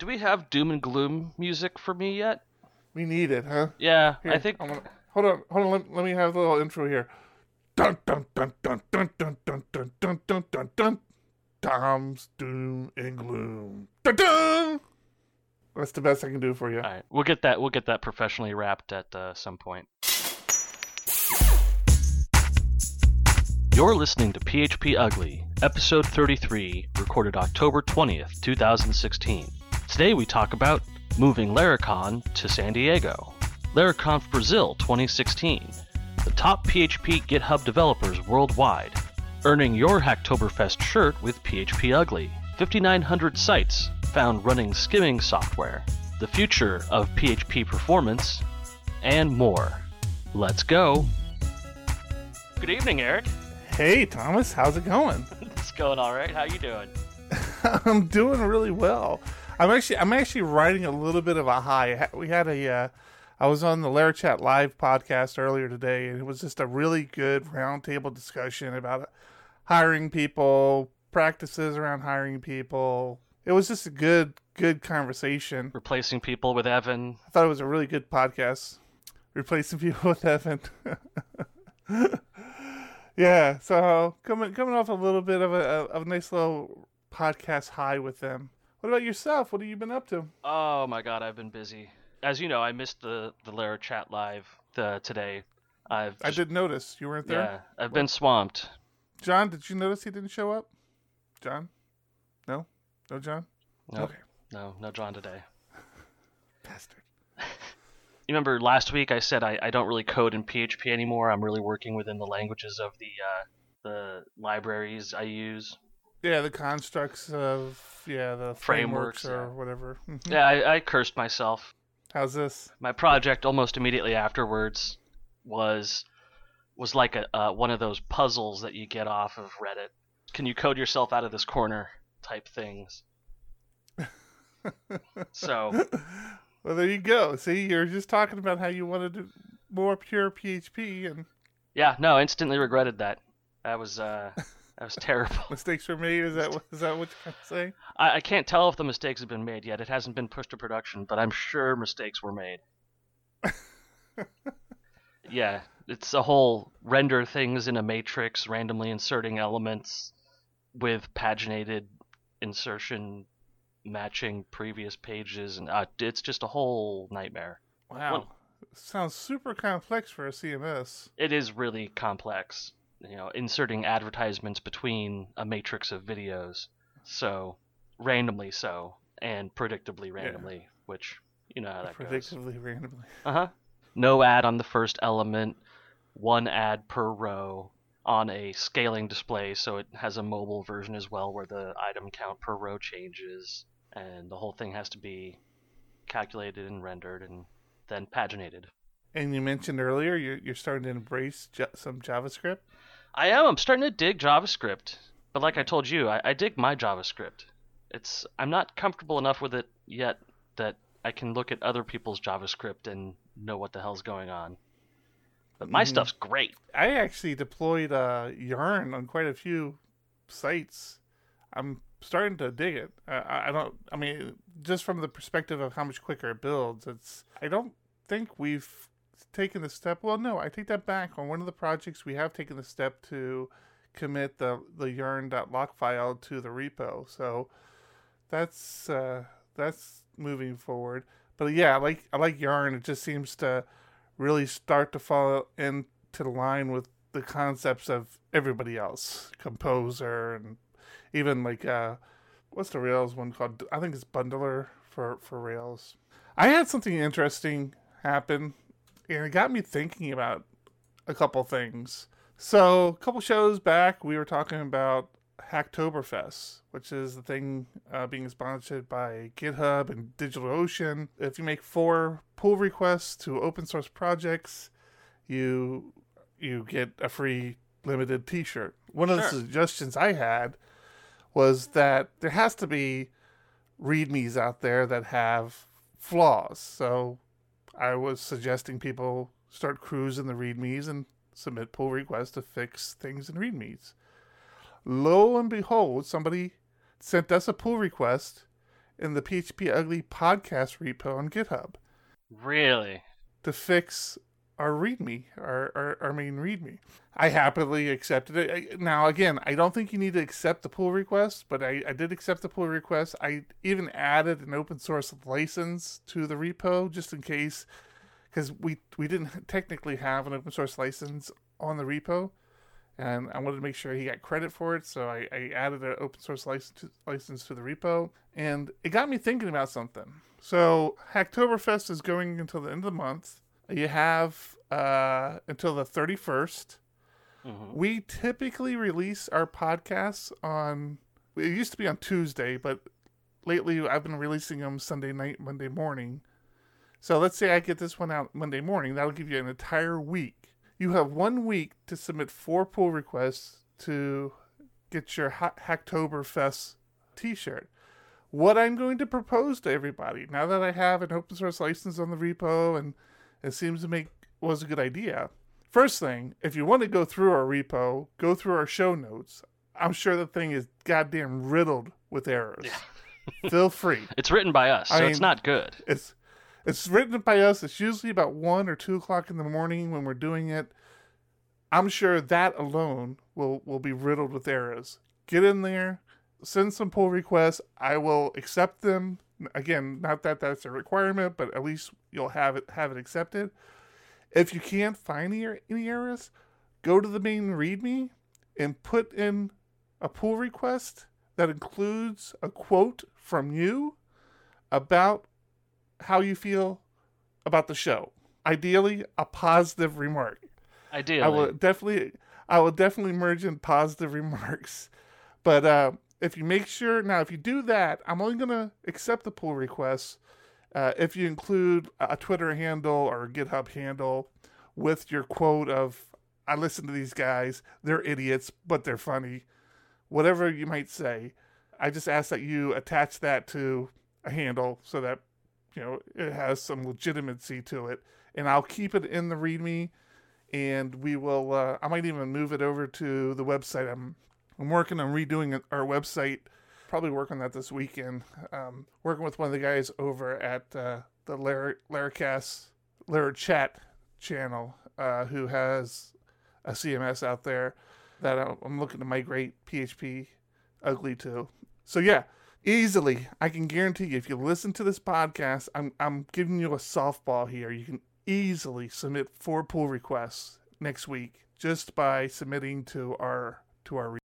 Do we have doom and gloom music for me yet? We need it, huh? Yeah, Here, I think. Gonna, hold on, hold on. Let, let me have a little intro here. Dun dun dun dun dun dun dun dun dun dun dun dun. Tom's doom and gloom. Dun dun. That's the best I can do for you. All right, we'll get that. We'll get that professionally wrapped at uh, some point. You're listening to PHP Ugly, episode 33, recorded October 20th, 2016. Today we talk about moving Laracon to San Diego, Laraconf Brazil 2016, the top PHP GitHub developers worldwide, earning your Hacktoberfest shirt with PHP Ugly, 5,900 sites found running skimming software, the future of PHP performance, and more. Let's go. Good evening, Eric. Hey, Thomas, how's it going? It's going all right. How you doing? I'm doing really well. I'm actually I'm actually riding a little bit of a high. We had a uh, I was on the Larachat live podcast earlier today, and it was just a really good roundtable discussion about hiring people, practices around hiring people. It was just a good good conversation. Replacing people with Evan. I thought it was a really good podcast. Replacing people with Evan. yeah, so coming coming off a little bit of a, of a nice little podcast high with them. What about yourself? What have you been up to? Oh my god, I've been busy. As you know, I missed the the Lara chat live uh, today. I've I did notice you weren't there. Yeah, I've been swamped. John, did you notice he didn't show up? John? No? No, John? No, Okay. no, no John today. Bastard. You remember last week I said I, I don't really code in PHP anymore. I'm really working within the languages of the uh, the libraries I use. Yeah, the constructs of yeah the Frameworks, frameworks, or yeah. whatever. Mhm. Yeah, I, I cursed myself. How's this? My project almost immediately afterwards was was like a uh, one of those puzzles that you get off of Reddit. Can you code yourself out of this corner? Type things. So Well, there you go. See, you're just talking about how you wanted to more pure PHP and yeah, no, instantly regretted that. That was uh, that was terrible. mistakes were made. Is that what- is that what you're saying? I, I can't tell if the mistakes have been made yet. It hasn't been pushed to production, but I'm sure mistakes were made. yeah, it's a whole render things in a matrix, randomly inserting elements with paginated insertion matching previous pages, and uh, it's just a whole nightmare. Wow, sounds super complex for a CMS. It is really complex, you know, inserting advertisements between a matrix of videos, so randomly so, and predictably randomly, which you know how that goes. Predictably randomly. Uh huh. No ad on the first element, one ad per row on a scaling display, so it has a mobile version as well where the item count per row changes, and the whole thing has to be calculated and rendered and then paginated. And you mentioned earlier you're you're starting to embrace some JavaScript. I am. I'm starting to dig JavaScript, but like I told you, I, I dig my JavaScript. It's I'm not comfortable enough with it yet that I can look at other people's JavaScript and know what the hell's going on. But my Mhm. stuff's great. I actually deployed uh, Yarn on quite a few sites. I'm starting to dig it. I- I, I don't. I mean, just from the perspective of how much quicker it builds, it's. I don't think we've taken the step. Well, no, I take that back. On one of the projects, we have taken the step to commit the the yarn.lock file to the repo. So that's uh, that's moving forward. But yeah, I like I like Yarn. It just seems to really start to fall into the line with the concepts of everybody else, Composer, and even like uh, what's the Rails one called? I think it's Bundler for for Rails. I had something interesting happen, and it got me thinking about a couple things. So a couple shows back, we were talking about Hacktoberfest, which is the thing uh, being sponsored by GitHub and DigitalOcean. If you make four pull requests to open source projects, you you get a free limited T-shirt. One of the suggestions I had was that there has to be readmes out there that have flaws. So I was suggesting people start cruising the readmes and submit pull requests to fix things in readmes. Lo and behold, somebody sent us a pull request in the PHP Ugly podcast repo on GitHub Really? to fix our README, our, our, our main README. I happily accepted it. Now, again, I don't think you need to accept the pull request, but I, I did accept the pull request. I even added an open source license to the repo just in case, because we, we didn't technically have an open source license on the repo. And I wanted to make sure he got credit for it, so I, I added an open source license to, license to the repo. And it got me thinking about something. So, Hacktoberfest is going until the end of the month. You have uh, until the 31st. hmm We typically release our podcasts on, it used to be on Tuesday, but lately I've been releasing them Sunday night, Monday morning. So let's say I get this one out Monday morning. That'll give you an entire week. You have one week to submit four pull requests to get your Ha- Hacktoberfest t shirt. What I'm going to propose to everybody, now that I have an open source license on the repo and it seems to make was a good idea. First thing, if you want to go through our repo, go through our show notes. I'm sure the thing is goddamn riddled with errors. Feel free. It's written by us, so I it's not good. It's it's written by us. It's usually about one or two o'clock in the morning when we're doing it. I'm sure that alone will will be riddled with errors. Get in there, send some pull requests. I will accept them. Again, not that that's a requirement, but at least you'll have it have it accepted. If you can't find any, errors, go to the main README and put in a pull request that includes a quote from you about how you feel about the show. Ideally, a positive remark. Ideally. I will definitely, I will definitely merge in positive remarks. But uh, if you make sure now, if you do that, I'm only gonna accept the pull requests uh, if you include a Twitter handle or a GitHub handle with your quote of "I listen to these guys. They're idiots, but they're funny." Whatever you might say, I just ask that you attach that to a handle so that you know it has some legitimacy to it, and I'll keep it in the README and we will uh, i might even move it over to the website i'm i'm working on redoing our website probably work on that this weekend. Um, working with one of the guys over at uh, the Lar- laracast Lar chat channel uh, who has a cms out there that I'm- looking to migrate php ugly to. So yeah easily. I can guarantee you if you listen to this podcast i'm, I'm giving you a softball here. You can easily submit four pull requests next week just by submitting to our to our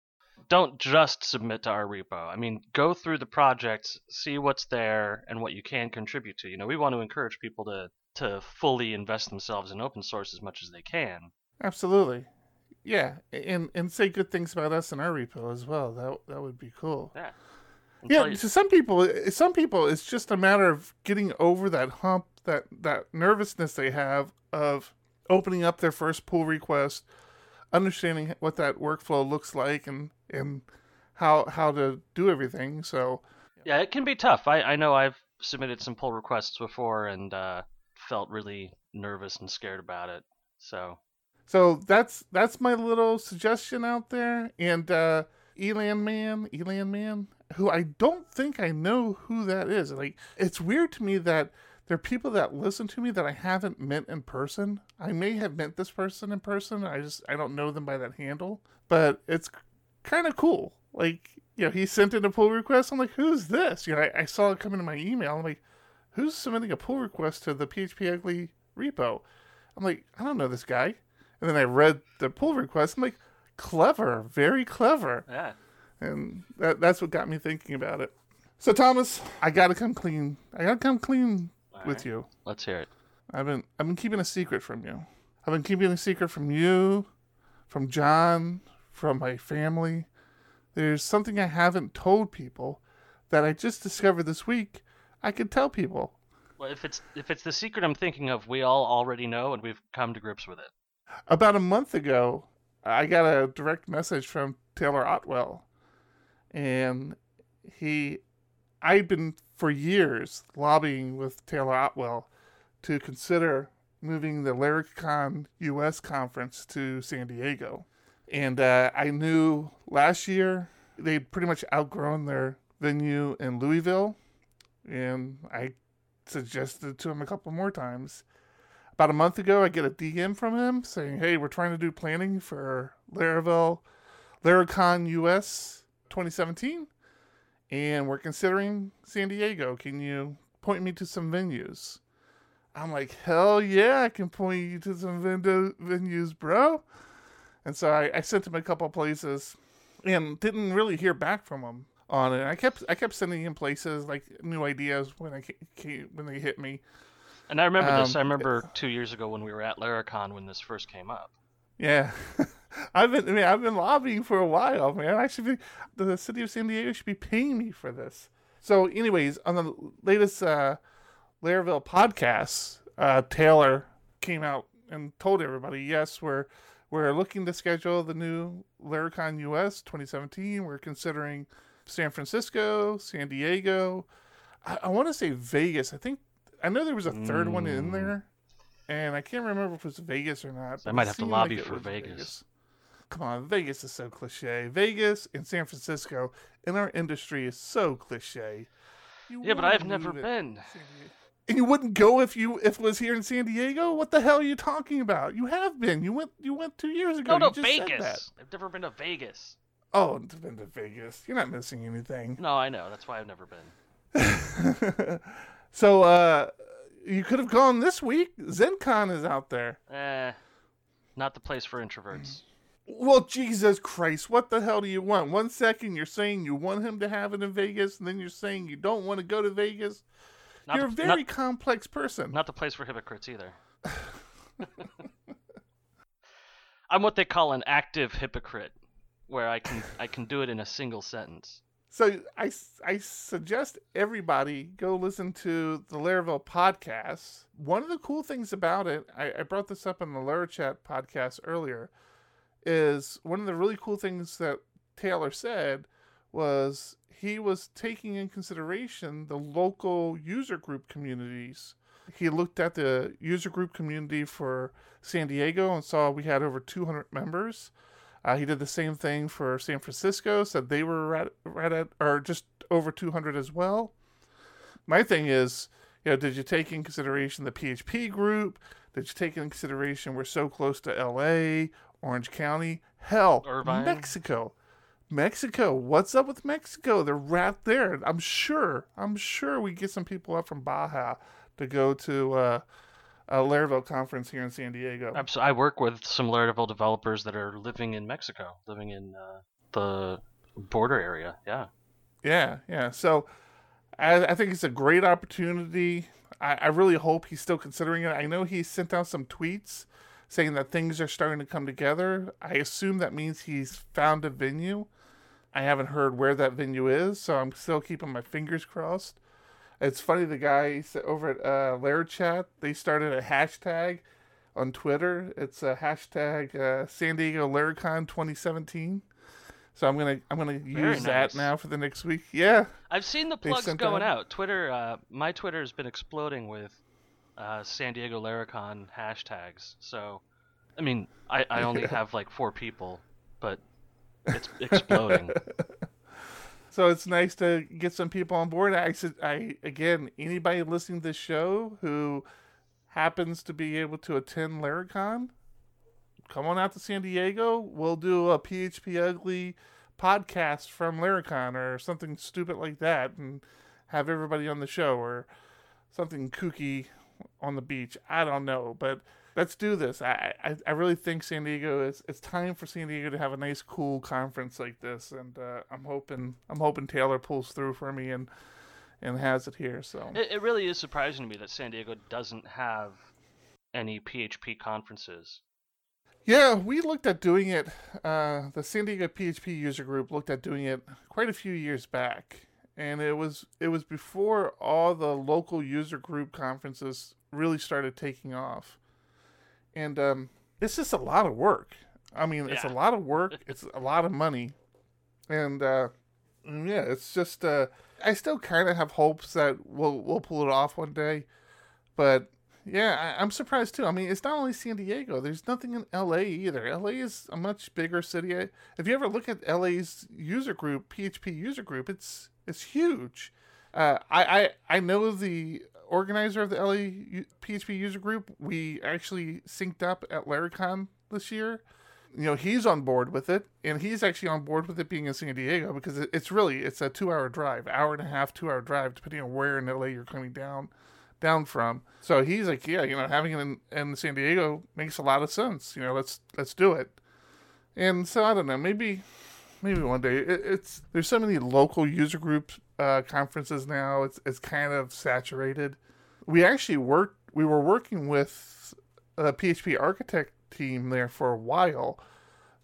Don't just submit to our repo. I mean, go through the projects, see what's there, and what you can contribute to. You know, we want to encourage people to to fully invest themselves in open source as much as they can. absolutely yeah and and say good things about us in our repo as well that that would be cool Yeah. yeah you- to some people some people it's just a matter of getting over that hump that that nervousness they have of opening up their first pull request understanding what that workflow looks like and and how how to do everything so Yeah, it can be tough. I, I know I've submitted some pull requests before and uh, felt really nervous and scared about it. So So that's that's my little suggestion out there. And uh Elan Man, Elan Man, who I don't think I know who that is. Like it's weird to me that there are people that listen to me that I haven't met in person. I may have met this person in person. I just I don't know them by that handle. But it's kind of cool. Like, you know, he sent in a pull request. I'm like, who's this? You know, I, I saw it come into my email. I'm like, who's submitting a pull request to the PHP Ugly repo? I'm like, I don't know this guy. And then I read the pull request. I'm like, clever, very clever. yeah, And that, that's what got me thinking about it. So Thomas, I gotta come clean. I gotta come clean All with right. you. let's hear it. I've been I've been keeping a secret from you. I've been keeping a secret from you, from John, from my family. There's something I haven't told people that I just discovered this week. I could tell people. Well, if it's if it's the secret I'm thinking of, we all already know and we've come to grips with it. About a month ago, I got a direct message from Taylor Otwell, and he, I'd been for years lobbying with Taylor Otwell to consider moving the Laracon US conference to San Diego, and uh, I knew last year they'd pretty much outgrown their venue in Louisville, and I suggested to him a couple more times. About a month ago, I get a DM from him saying, "Hey, we're trying to do planning for Laravel, Laracon US 2017, and we're considering San Diego. Can you point me to some venues?" I'm like, "Hell yeah, I can point you to some vendo- venues, bro." And so I, I sent him a couple places, and didn't really hear back from him on it. I kept I kept sending him places like new ideas when I came, when they hit me. And I remember um, this. I remember two years ago when we were at Laracon when this first came up. Yeah, I've been I mean I've been lobbying for a while, man. I should be the city of San Diego should be paying me for this. So, anyways, on the latest uh, Laravel podcast, uh, Taylor came out and told everybody, yes, we're we're looking to schedule the new Laracon US 2017. We're considering San Francisco, San Diego. I, I want to say Vegas. I think I know there was a third mm. one in mm. there, and I can't remember if it was Vegas or not. I might have to lobby like for Vegas. Vegas. Come on, Vegas is so cliche. Vegas and San Francisco in our industry is so cliche. You yeah, but I've never been. And you wouldn't go if you if it was here in San Diego. What the hell are you talking about? You have been. You went. You went two years ago. No, no, Vegas. I've never been to Vegas. Oh, been to Vegas. You're not missing anything. No, I know. That's why I've never been. so, uh, you could have gone this week. ZendCon is out there. Eh, not the place for introverts. Well, Jesus Christ, what the hell do you want? One second you're saying you want him to have it in Vegas, and then you're saying you don't want to go to Vegas. Not you're the, a very not, complex person. Not the place for hypocrites either. I'm what they call an active hypocrite where I can I can do it in a single sentence. So I, I suggest everybody go listen to the Laravel podcast. One of the cool things about it, I, I brought this up in the Larachat podcast earlier, is one of the really cool things that Taylor said was he was taking in consideration the local user group communities. He looked at the user group community for San Diego and saw we had over 200 members. Uh, he did the same thing for San Francisco, said they were right, right at, or just over 200 as well. My thing is, you know, did you take in consideration the PHP group? Did you take in consideration we're so close to LA, Orange County? Hell, Irvine. Mexico. Mexico. What's up with Mexico? They're right there. I'm sure. I'm sure we get some people up from Baja to go to uh, a Laravel conference here in San Diego. Absolutely. I work with some Laravel developers that are living in Mexico, living in uh, the border area. Yeah. Yeah, yeah. So I, I think it's a great opportunity. I, I really hope he's still considering it. I know he sent out some tweets saying that things are starting to come together. I assume that means he's found a venue. I haven't heard where that venue is, so I'm still keeping my fingers crossed. It's funny the guy over at uh, Chat they started a hashtag on Twitter. It's a hashtag uh, San Diego Laracon 2017. So I'm gonna I'm gonna use nice. that now for the next week. Yeah, I've seen the plugs going out. out. Twitter, uh, my Twitter has been exploding with uh, San Diego Laracon hashtags. So, I mean, I, I only have like four people, but it's exploding. So it's nice to get some people on board. I, I again, anybody listening to this show who happens to be able to attend Laracon, come on out to San Diego. We'll do a PHP Ugly podcast from Laracon or something stupid like that, and have everybody on the show or something kooky on the beach. I don't know, but let's do this. I, I, I really think San Diego is it's time for San Diego to have a nice, cool conference like this, and uh, I'm hoping I'm hoping Taylor pulls through for me and and has it here. So it, it really is surprising to me that San Diego doesn't have any PHP conferences. Yeah, we looked at doing it. Uh, the San Diego PHP user group looked at doing it quite a few years back, and it was it was before all the local user group conferences really started taking off and um, it's just a lot of work. I mean, it's a lot of work. It's a lot of money, and uh, mm, yeah, it's just. Uh, I still kind of have hopes that we'll we'll pull it off one day, but yeah, I, am surprised too. I mean, it's not only San Diego. There's nothing in LA either. LA is a much bigger city. If you ever look at LA's user group, PHP user group, it's it's huge. Uh, I, I I know the organizer of the LA PHP user group. We actually synced up at Laracon this year. You know, he's on board with it, and he's actually on board with it being in San Diego because it's really it's a two hour drive, hour and a half, two hour drive, depending on where in LA you're coming down down from. So he's like, yeah, you know, having it in, in San Diego makes a lot of sense. You know, let's let's do it. And so I don't know, maybe maybe one day. It, it's there's so many local user group uh, conferences now. It's it's kind of saturated. We actually worked. We were working with a PHP architect team there for a while.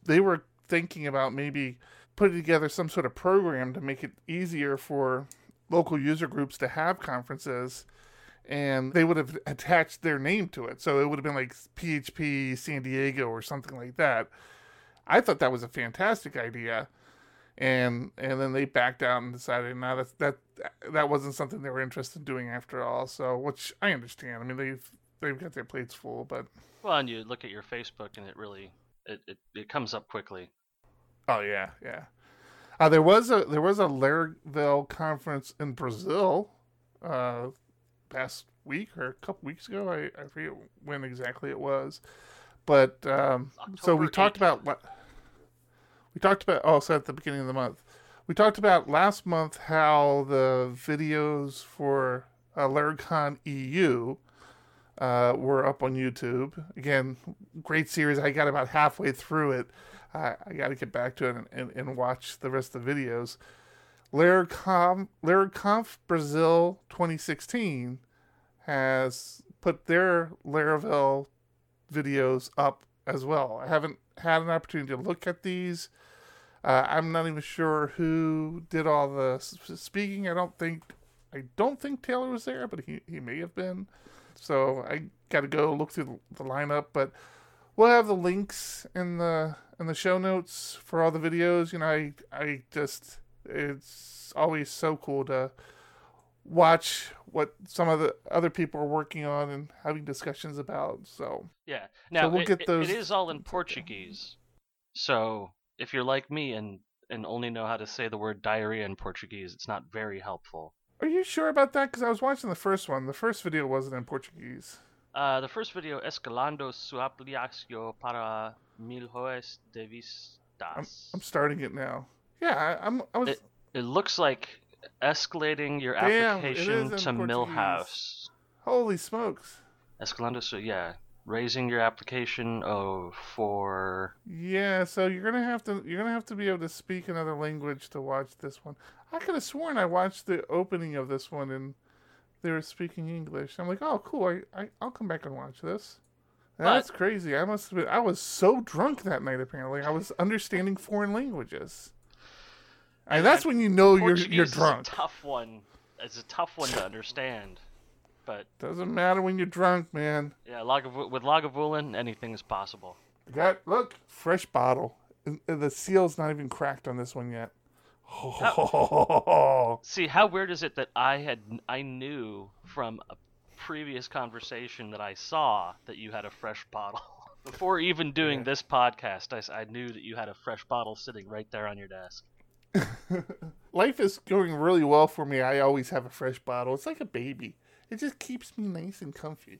They were thinking about maybe putting together some sort of program to make it easier for local user groups to have conferences and they would have attached their name to it. So it would have been like PHP San Diego or something like that. I thought that was a fantastic idea. And and then they backed out and decided now that that that wasn't something they were interested in doing after all. So which I understand. I mean they've they've got their plates full, but well, and you look at your Facebook and it really it, it, it comes up quickly. Oh yeah, yeah. Uh, there was a there was a Laravel conference in Brazil uh, past week or a couple weeks ago. I, I forget when exactly it was, but um, so we talked 8th. about we talked about also at the beginning of the month, we talked about last month how the videos for uh, EU uh, were up on YouTube. Again, great series. I got about halfway through it. I, I got to get back to it and, and, and watch the rest of the videos. Laraconf Brazil 2016 has put their Laravel videos up as well. I haven't had an opportunity to look at these. Uh, I'm not even sure who did all the speaking. I don't think I don't think Taylor was there, but he, he may have been. So I got to go look through the, lineup. But we'll have the links in the in the show notes for all the videos. You know, I I just it's always so cool to watch what some of the other people are working on and having discussions about. So yeah, now so we'll it, get those. It is all in Portuguese, so if you're like me and and only know how to say the word diarrhea in Portuguese, it's not very helpful. Are you sure about that? Because I was watching the first one. The first video wasn't in Portuguese. Uh, the first video, escalando su aplicación para mil milhões de vistas. I'm, I'm starting it now. Yeah, I, am I was. It, it, looks like escalating your Damn, application to Millhouse. Holy smokes! Escalando, so yeah, raising your application oh for. Yeah, so you're gonna have to you're gonna have to be able to speak another language to watch this one. I could have sworn I watched the opening of this one and they were speaking English. I'm like, oh, cool. I, I I'll come back and watch this. That's crazy. I must have been. I was so drunk that night. Apparently, I was understanding foreign languages. And that's when you know you're you're drunk. Tough one. It's a tough one to understand, but doesn't matter when you're drunk, man. Yeah, Lagav- with Lagavulin, anything is possible. Got look, fresh bottle. The seal's not even cracked on this one yet. How, see, how weird is it that I had I knew from a previous conversation that I saw that you had a fresh bottle. Before even doing yeah. this podcast, I, I knew that you had a fresh bottle sitting right there on your desk. Life is going really well for me. I always have a fresh bottle. It's like a baby. It just keeps me nice and comfy.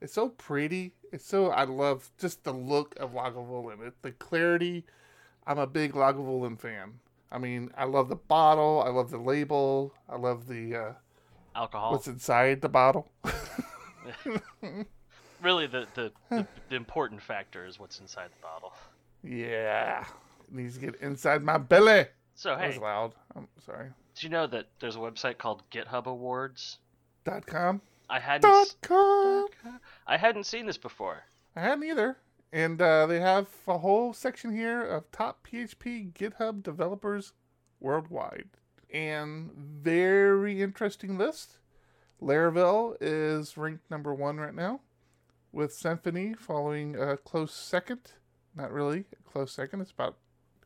It's so pretty. It's so I love just the look of Lagavulin. It, the clarity. I'm a big Lagavulin fan. I mean, I love the bottle. I love the label. I love the uh, alcohol. What's inside the bottle? really, the, the, the the important factor is what's inside the bottle. Yeah, it needs to get inside my belly. So hey, that was loud. I'm sorry. Did you know that there's a website called GitHub Awards? Dot com. I hadn't. Dot com. I hadn't seen this before. I hadn't either. And uh, they have a whole section here of top PHP GitHub developers worldwide. And very interesting list. Laravel is ranked number one right now, with Symfony following a close second. Not really a close second. It's about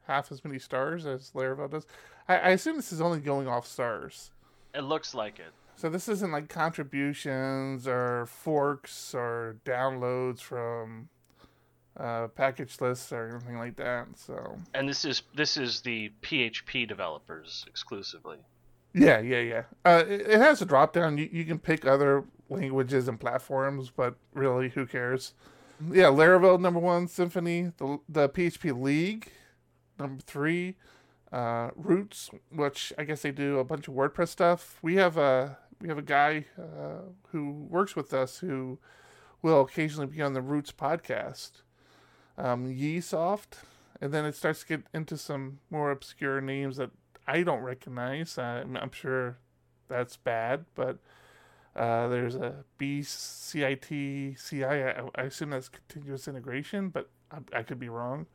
half as many stars as Laravel does. I, I assume this is only going off stars. It looks like it. So this isn't like contributions or forks or downloads from uh, package lists or anything like that. So and this is this is the PHP developers exclusively. Yeah, yeah, yeah. Uh, it, it has a drop down. You, you can pick other languages and platforms, but really, who cares? Yeah, Laravel number one, Symfony, the the PHP League number three, uh, Roots, which I guess they do a bunch of WordPress stuff. We have a we have a guy uh, who works with us who will occasionally be on the Roots podcast. Um, Yeesoft, and then it starts to get into some more obscure names that I don't recognize. Uh, I'm sure that's bad, but uh, there's a. I, I assume that's continuous integration, but I, I could be wrong.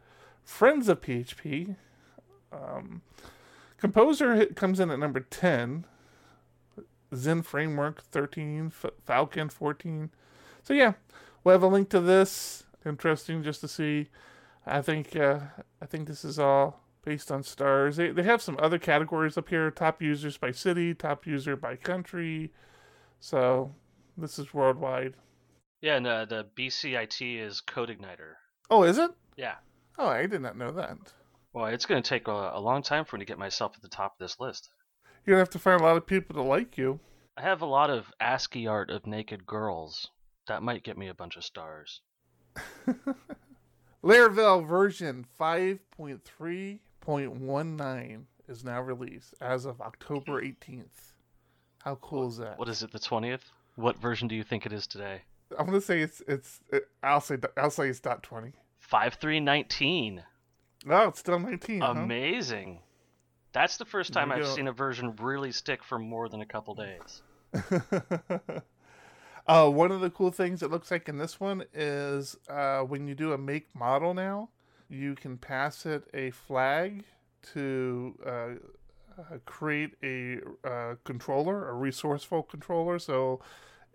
Friends of PHP. Um, Composer comes in at number 10. Zend Framework 13. F- Phalcon 14. So, yeah, we'll have a link to this. Interesting just to see. I think uh, I think this is all based on stars. They they have some other categories up here: top users by city, top user by country. So this is worldwide. Yeah, and uh, the BCIT is CodeIgniter. Oh, is it? Yeah. Oh, I did not know that. Well, it's going to take a, a long time for me to get myself at the top of this list. You're gonna have to find a lot of people to like you. I have a lot of ASCII art of naked girls. That might get me a bunch of stars. Laravel version 5.3.19 is now released as of October 18th. How cool is that? What is it, the 20th? What version do you think it is today? I'm gonna say it's it's it, I'll say I'll say it's dot 20. 5319. Oh, it's still 19. huh? Amazing. That's the first time I've go. seen a version really stick for more than a couple days. uh, one of the cool things it looks like in this one is uh, when you do a make model now, you can pass it a flag to uh, uh, create a uh, controller, a resourceful controller. So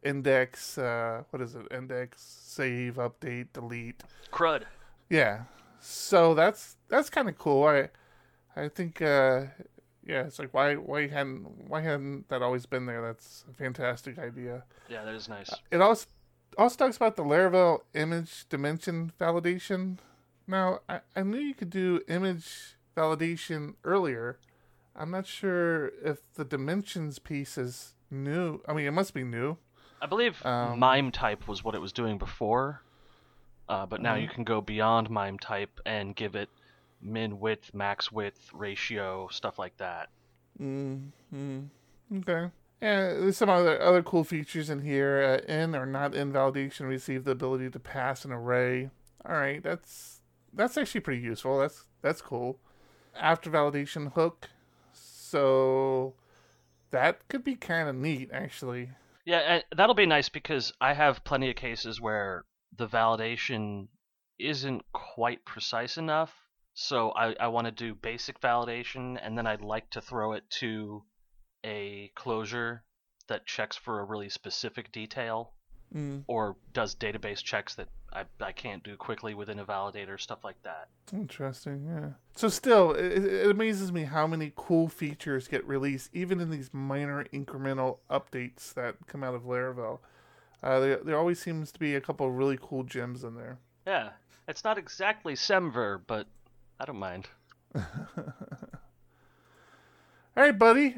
index, uh, what is it? Index, save, update, delete. Crud. Yeah. So that's that's kind of cool. I I think uh yeah, it's like why why hadn't why hadn't that always been there? That's a fantastic idea. Yeah, that is nice. It also also talks about the Laravel image dimension validation. Now, I, I knew you could do image validation earlier. I'm not sure if the dimensions piece is new. I mean, it must be new. I believe Um, MIME type was what it was doing before, uh, but now you Mhm. can go beyond MIME type and give it min width, max width, ratio, stuff like that. Mm-hmm. Okay. Yeah, there's some other other cool features in here. Uh, in or not in validation, receive the ability to pass an array. All right, that's that's actually pretty useful. That's that's cool. After validation hook, so that could be kind of neat, actually. Yeah, and that'll be nice because I have plenty of cases where the validation isn't quite precise enough. So I, I want to do basic validation, and then I'd like to throw it to a closure that checks for a really specific detail Mm, or does database checks that I, I can't do quickly within a validator, stuff like that. interesting. Yeah. So still, it, it amazes me how many cool features get released, even in these minor incremental updates that come out of Laravel. Uh, there, there always seems to be a couple of really cool gems in there. Yeah, it's not exactly Semver, but I don't mind. All right, buddy.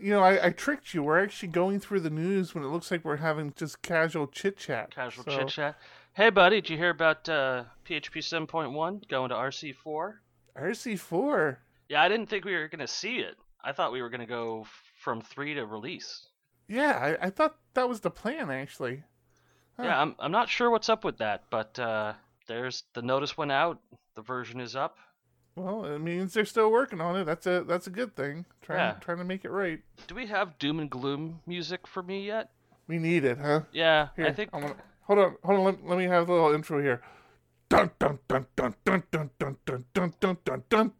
You know, I, I tricked you. We're actually going through the news when it looks like we're having just casual chit chat. Casual So, chit chat. Hey, buddy, did you hear about uh, PHP 7.1 going to RC4? RC4. Yeah, I didn't think we were going to see it. I thought we were going to go from 3 to release. Yeah, I, I thought that was the plan, actually. Huh. Yeah, I'm, I'm not sure what's up with that, but uh, there's the notice went out. The version is up. Well, it means they're still working on it. That's a that's a good thing. Trying Yeah. trying to make it right. Do we have doom and gloom music for me yet? We need it, huh? Yeah, Here, I think. Gonna, hold on, hold on. Let, let me have a little intro here. Dun dun dun dun dun dun dun dun dun dun dun dun.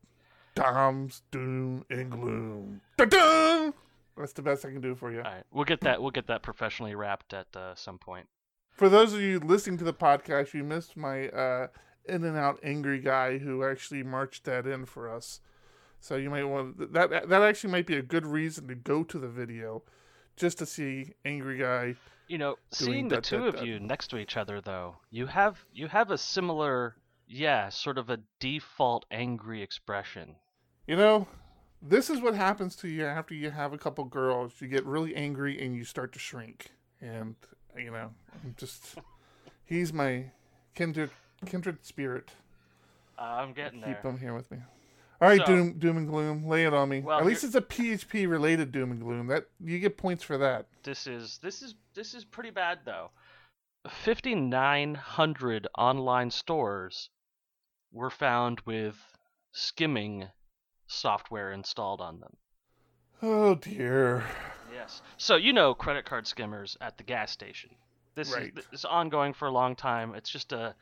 Tom's doom and gloom. Dun dun. That's the best I can do for you. All right, we'll get that. We'll get that professionally wrapped at uh, some point. For those of you listening to the podcast, you missed my uh, in and out angry guy who actually marched that in for us. So you might want that. That actually might be a good reason to go to the video, just to see angry guy. You know, seeing the that, two that, of that. you next to each other, though, you have you have a similar, yeah, sort of a default angry expression. You know, this is what happens to you after you have a couple girls. You get really angry and you start to shrink. And you know, I'm just he's my kindred kindred spirit. Uh, I'm getting Keep there. him here with me. All right, So- doom doom and gloom, lay it on me. Well, At least it's a PHP related doom and gloom. That you get points for that. This is this is this is pretty bad though. 5900 online stores were found with skimming software installed on them. Oh dear. Yes. So you know credit card skimmers at the gas station. This Right. is this is ongoing for a long time. It's just a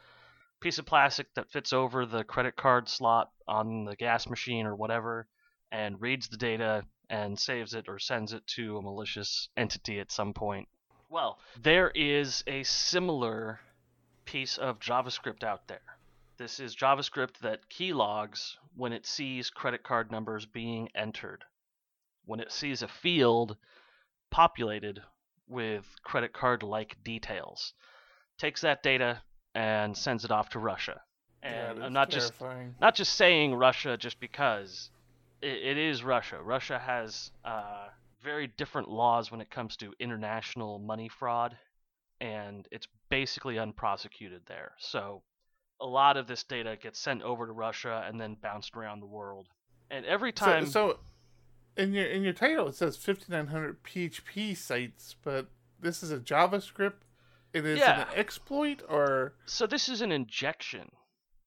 piece of plastic that fits over the credit card slot on the gas machine or whatever and reads the data and saves it or sends it to a malicious entity at some point. Well, there is a similar piece of JavaScript out there. This is JavaScript that keylogs when it sees credit card numbers being entered. When it sees a field populated with credit card like details, takes that data and sends it off to Russia. And That I'm not just terrifying. not just saying Russia just because it, it is Russia. Russia has uh, very different laws when it comes to international money fraud, and it's basically unprosecuted there. So a lot of this data gets sent over to Russia and then bounced around the world. And every So, time, so in your in your title it says 5900 PHP sites, but this is a JavaScript. It is Yeah. an exploit or So this is an injection.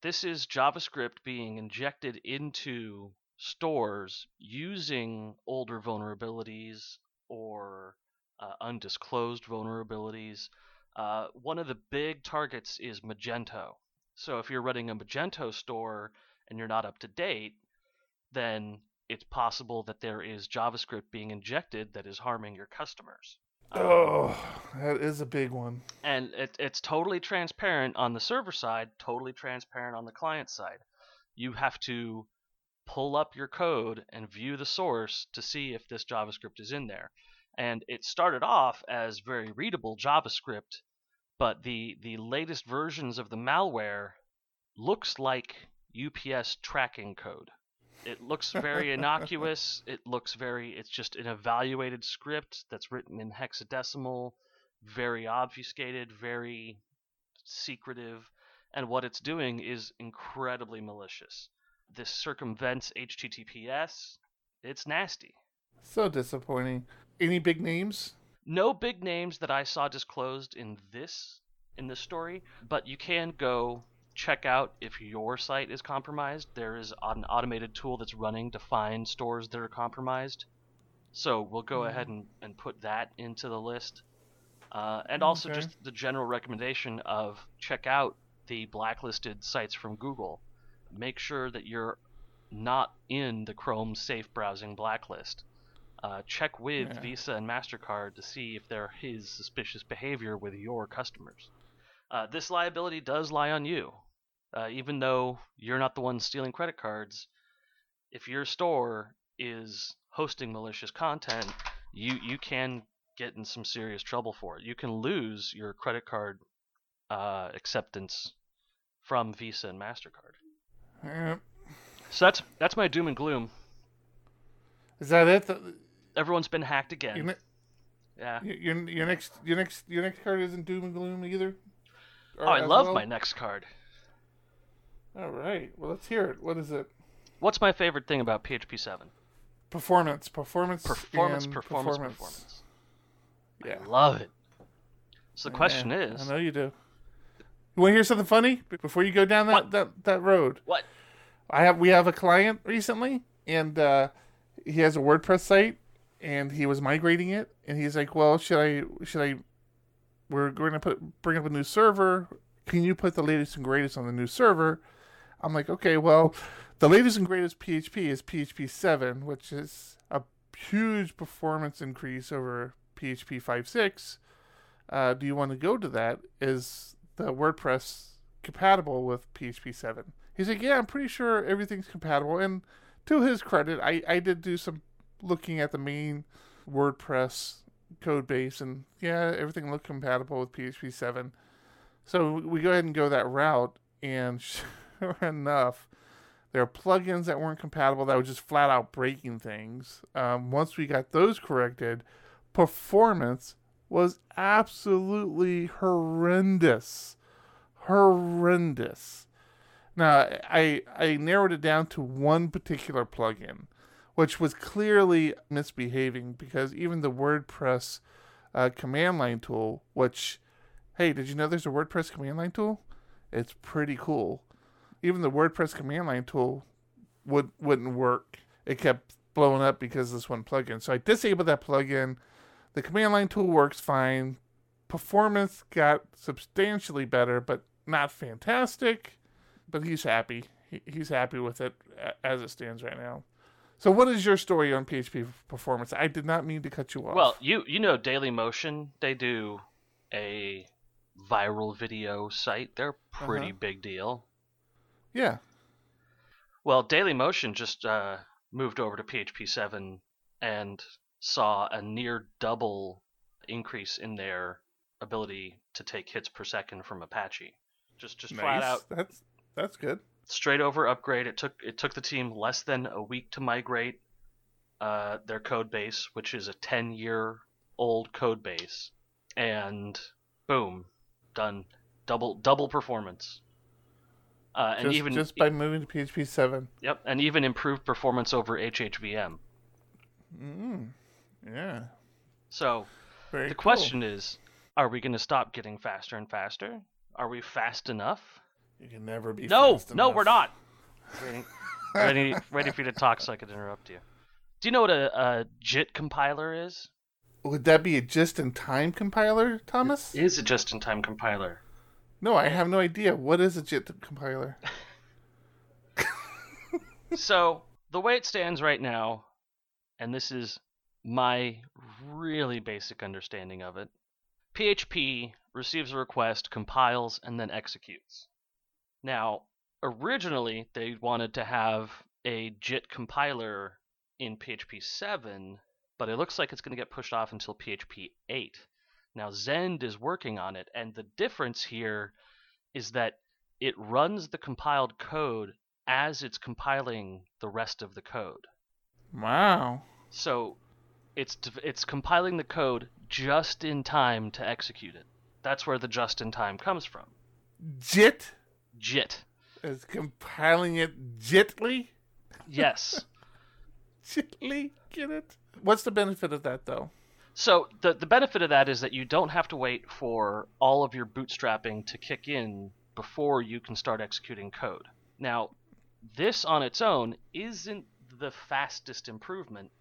This is JavaScript being injected into stores using older vulnerabilities or uh, undisclosed vulnerabilities. Uh, one of the big targets is Magento. So if you're running a Magento store and you're not up to date, then it's possible that there is JavaScript being injected that is harming your customers. Oh, that is a big one. and it, it's totally transparent on the server side, totally transparent on the client side. You have to pull up your code and view the source to see if this JavaScript is in there. And it started off as very readable JavaScript, but the the latest versions of the malware looks like UPS tracking code. It looks very innocuous. It looks very it's just an evaluated script that's written in hexadecimal, very obfuscated, very secretive, and what it's doing is incredibly malicious. This circumvents HTTPS. It's nasty. So disappointing. Any big names? No big names that I saw disclosed in this in this story, but you can go check out if your site is compromised. There is an automated tool that's running to find stores that are compromised. So we'll go ahead and, and put that into the list. Uh, and also Okay. just the general recommendation of check out the blacklisted sites from Google. Make sure that you're not in the Chrome safe browsing blacklist. Uh, check with Yeah. Visa and MasterCard to see if there is suspicious behavior with your customers. Uh, this liability does lie on you. Uh, even though you're not the one stealing credit cards, if your store is hosting malicious content, you, you can get in some serious trouble for it. You can lose your credit card uh, acceptance from Visa and MasterCard. So that's that's my doom and gloom. Is that it? Everyone's been hacked again. Your, ne- yeah. your, your next your next your next card isn't doom and gloom either. Or Oh, I love well? my next card. All right. Well, let's hear it. What is it? What's my favorite thing about PHP 7? Performance, performance, Performance, and performance, performance. Yeah. I love it. So the question Yeah, is, I know you do. You want to hear something funny before you go down that, What? that, that road? what? I have we have a client recently, and uh, he has a WordPress site, and he was migrating it, and he's like, "Well, should I should I? We're going to put bring up a new server. Can you put the latest and greatest on the new server?" I'm like, "Okay, well, the latest and greatest PHP is PHP 7, which is a huge performance increase over PHP 5.6. Uh, do you want to go to that? Is the WordPress compatible with PHP 7? He's like, yeah, I'm pretty sure everything's compatible. And to his credit, I, I did do some looking at the main WordPress code base, and yeah, everything looked compatible with PHP 7. So we go ahead and go that route, and sure enough, There are plugins that weren't compatible that were just flat out breaking things. Um, once we got those corrected, performance was absolutely horrendous. Horrendous. Now, I, I narrowed it down to one particular plugin, which was clearly misbehaving because even the WordPress uh, command line tool, which, hey, did you know there's a WordPress command line tool? It's pretty cool. Even the WordPress command line tool would wouldn't work. It kept blowing up because this one plugin. So I disabled that plugin. The command line tool works fine. Performance got substantially better, but not fantastic. But he's happy. He, he's happy with it as it stands right now. So, what is your story on PHP performance? I did not mean to cut you off. Well, you you know Dailymotion, they do a viral video site. They're a pretty Uh-huh. big deal. yeah, Well, Dailymotion just uh, moved over to PHP 7 and saw a near double increase in their ability to take hits per second from Apache. Just just flat out That's that's good. Straight over upgrade. It took it took the team less than a week to migrate uh, their code base, which is a 10 year old code base, and boom, done. Double double performance. Uh, and just, even just by moving to PHP seven. Yep, and even improved performance over HHVM. Mm, yeah. So Very the cool. question is, are we going to stop getting faster and faster? Are we fast enough? You can never be. No, fast no, enough. we're not. Waiting, ready, ready for you to talk so I could interrupt you. Do you know what a, a JIT compiler is? Would that be a just-in-time compiler, Thomas? Is a just-in-time compiler. No, I have no idea. What is a JIT compiler? so the way it stands right now, and this is my really basic understanding of it, PHP receives a request, compiles, and then executes. Now, originally they wanted to have a JIT compiler in PHP 7, but it looks like it's going to get pushed off until PHP 8. Now, Zend is working on it, and the difference here is that it runs the compiled code as it's compiling the rest of the code. Wow. So it's it's compiling the code just in time to execute it. That's where the just in time comes from. JIT JIT. is compiling it jitly. Yes. Jitly, get it? What's the benefit of that, though? so the the benefit of that is that you don't have to wait for all of your bootstrapping to kick in before you can start executing code. Now, this on its own isn't the fastest improvement,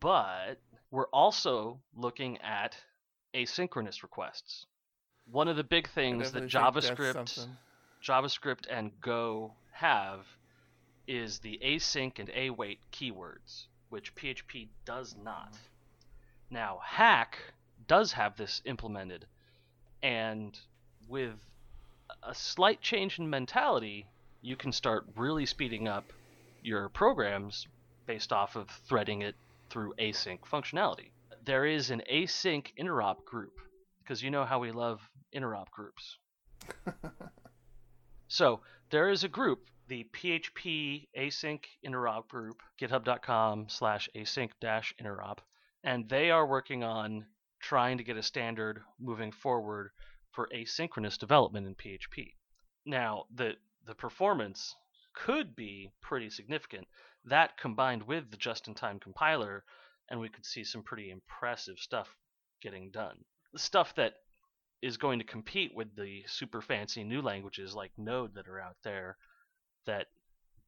but we're also looking at asynchronous requests. One of the big things that definitely think that's JavaScript. JavaScript and Go have is the async and await keywords, which PHP does not. Now, Hack does have this implemented, and with a slight change in mentality, you can start really speeding up your programs based off of threading it through async functionality. There is an async interop group, because you know how we love interop groups. So there is a group, the PHP async interop group, github.com slash async dash interop, and they are working on trying to get a standard moving forward for asynchronous development in PHP. Now, the the performance could be pretty significant. That combined with the just-in-time compiler, and we could see some pretty impressive stuff getting done. The stuff that is going to compete with the super fancy new languages like Node that are out there that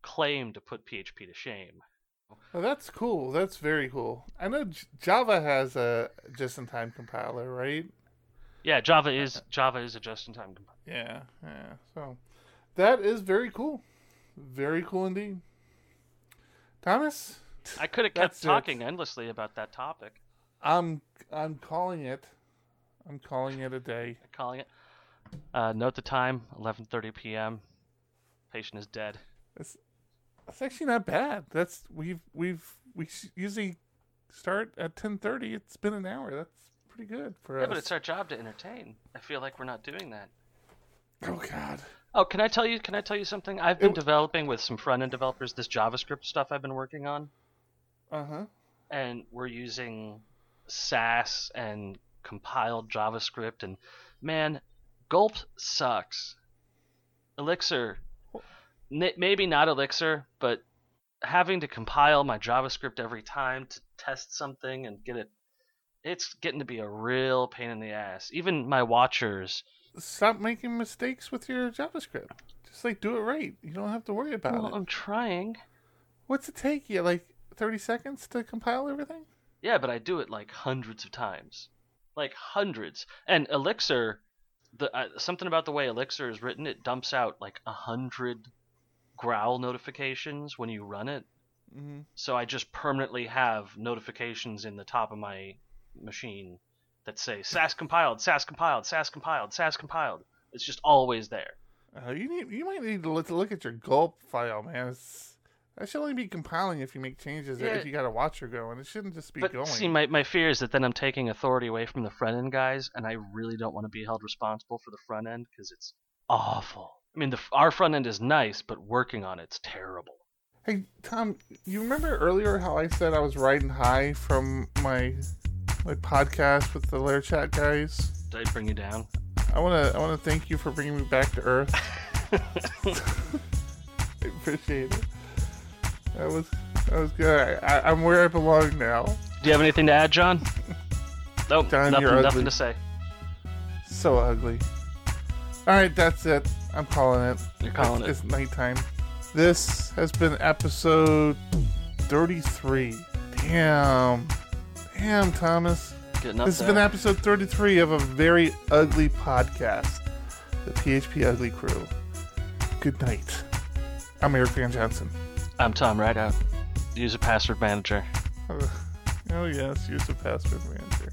claim to put PHP to shame. Well, that's cool. That's very cool. I know J- Java has a just-in-time compiler, right? Yeah, Java is uh, Java is a just-in-time compiler. Yeah, yeah. So that is very cool. Very cool indeed. Thomas, I could have kept That's it. talking endlessly about that topic. I'm I'm calling it. I'm calling it a day. Calling it. Uh, note the time: 11:30 p.m. Patient is dead. It's, it's actually not bad. That's we've we've we usually start at 10:30. It's been an hour. That's pretty good for us. Yeah, us. but it's our job to entertain. I feel like we're not doing that. oh God. Oh, can I tell you? Can I tell you something? I've been It- developing with some front end developers this JavaScript stuff I've been working on, Uh huh. and we're using Sass and compiled JavaScript, and man, Gulp sucks. Elixir, maybe not Elixir, but having to compile my JavaScript every time to test something and get it, it's getting to be a real pain in the ass. Even my watchers. Stop making mistakes with your JavaScript. Just like do it right. You don't have to worry about Well, it. I'm trying. What's it take you? Like thirty seconds to compile everything? Yeah, but I do it like hundreds of times, like hundreds. And Elixir, the uh, something about the way Elixir is written, it dumps out like a hundred growl notifications when you run it. Mm-hmm. So I just permanently have notifications in the top of my machine that say "Sass compiled, Sass compiled, Sass compiled, Sass compiled." It's just always there. Uh, you need. You might need to look, to look at your gulp file, man. It's, that should only be compiling if you make changes. Yeah. If you got a watcher going, it shouldn't just be But going. see, my, my fear is that then I'm taking authority away from the front end guys, and I really don't want to be held responsible for the front end because it's awful. I mean, the, our front end is nice, but working on it's terrible. Hey Tom, you remember earlier how I said I was riding high from my my podcast with the Larachat guys? Did I bring you down? I wanna I wanna thank you for bringing me back to earth. I appreciate it. That was that was good. I, I'm where I belong now. Do you have anything to add, John? Nope, John, nothing, nothing to say. So ugly. All right, that's it. I'm calling it. You're calling it's, it. It's nighttime. This has been episode 33. Damn. Damn, Thomas. This has been episode 33 of a very ugly podcast, the PHP Ugly Crew. Good night. I'm Eric Van Johnson. I'm Tom Rideout. Use a password manager. Oh, oh yes, use the password manager.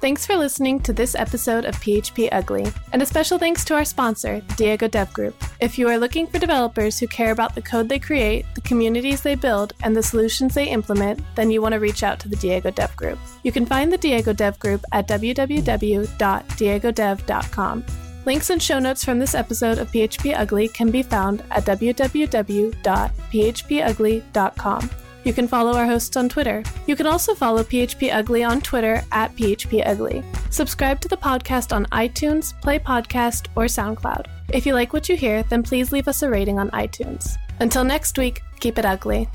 Thanks for listening to this episode of PHP Ugly, and a special thanks to our sponsor, the DiegoDev Group. If you are looking for developers who care about the code they create, the communities they build, and the solutions they implement, then you want to reach out to the DiegoDev Group. You can find the DiegoDev Group at www.diegodev.com. Links and show notes from this episode of PHP Ugly can be found at www.phpugly.com. You can follow our hosts on Twitter. You can also follow PHP Ugly on Twitter at PHP Ugly. Subscribe to the podcast on iTunes, Play Podcast, or SoundCloud. If you like what you hear, then please leave us a rating on iTunes. Until next week, keep it ugly.